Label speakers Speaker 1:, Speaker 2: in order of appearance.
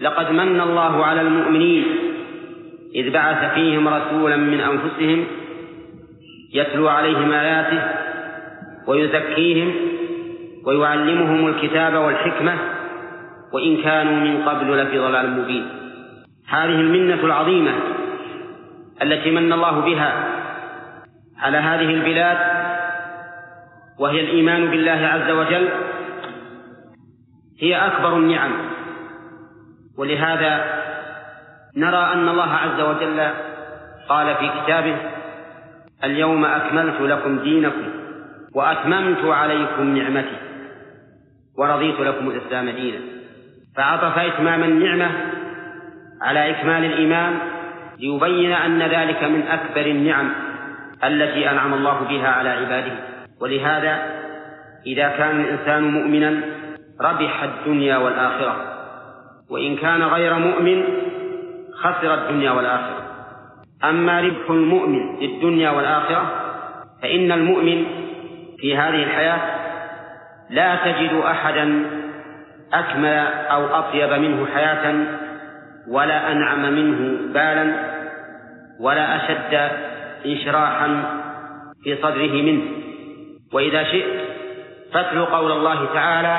Speaker 1: لقد من الله على المؤمنين إذ بعث فيهم رسولا من أنفسهم يتلو عليهم آياته ويزكيهم ويعلمهم الكتاب والحكمة وإن كانوا من قبل لفي ضلال مبين. هذه المنة العظيمة التي من الله بها على هذه البلاد وهي الإيمان بالله عز وجل هي أكبر النعم. ولهذا نرى أن الله عز وجل قال في كتابه اليوم أكملت لكم دينكم وأتممت عليكم نعمتي ورضيت لكم الإسلام دينا. فعطف إتمام النعمة على إكمال الإيمان ليبين أن ذلك من أكبر النعم التي أنعم الله بها على عباده. ولهذا إذا كان الإنسان مؤمنا ربح الدنيا والآخرة. وإن كان غير مؤمن خسر الدنيا والآخرة. أما ربح المؤمن في الدنيا والآخرة فإن المؤمن في هذه الحياة لا تجد أحدا أكمل أو أطيب منه حياة ولا أنعم منه بالا ولا أشد انشراحا في صدره منه. وإذا شئت فاتلو قول الله تعالى